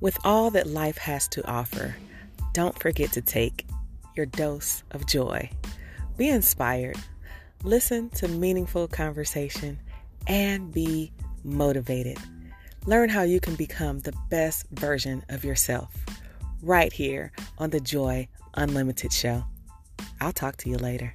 With all that life has to offer, don't forget to take your dose of joy. Be inspired, listen to meaningful conversation, and be motivated. Learn how you can become the best version of yourself right here on the Joy Unlimited Show. I'll talk to you later.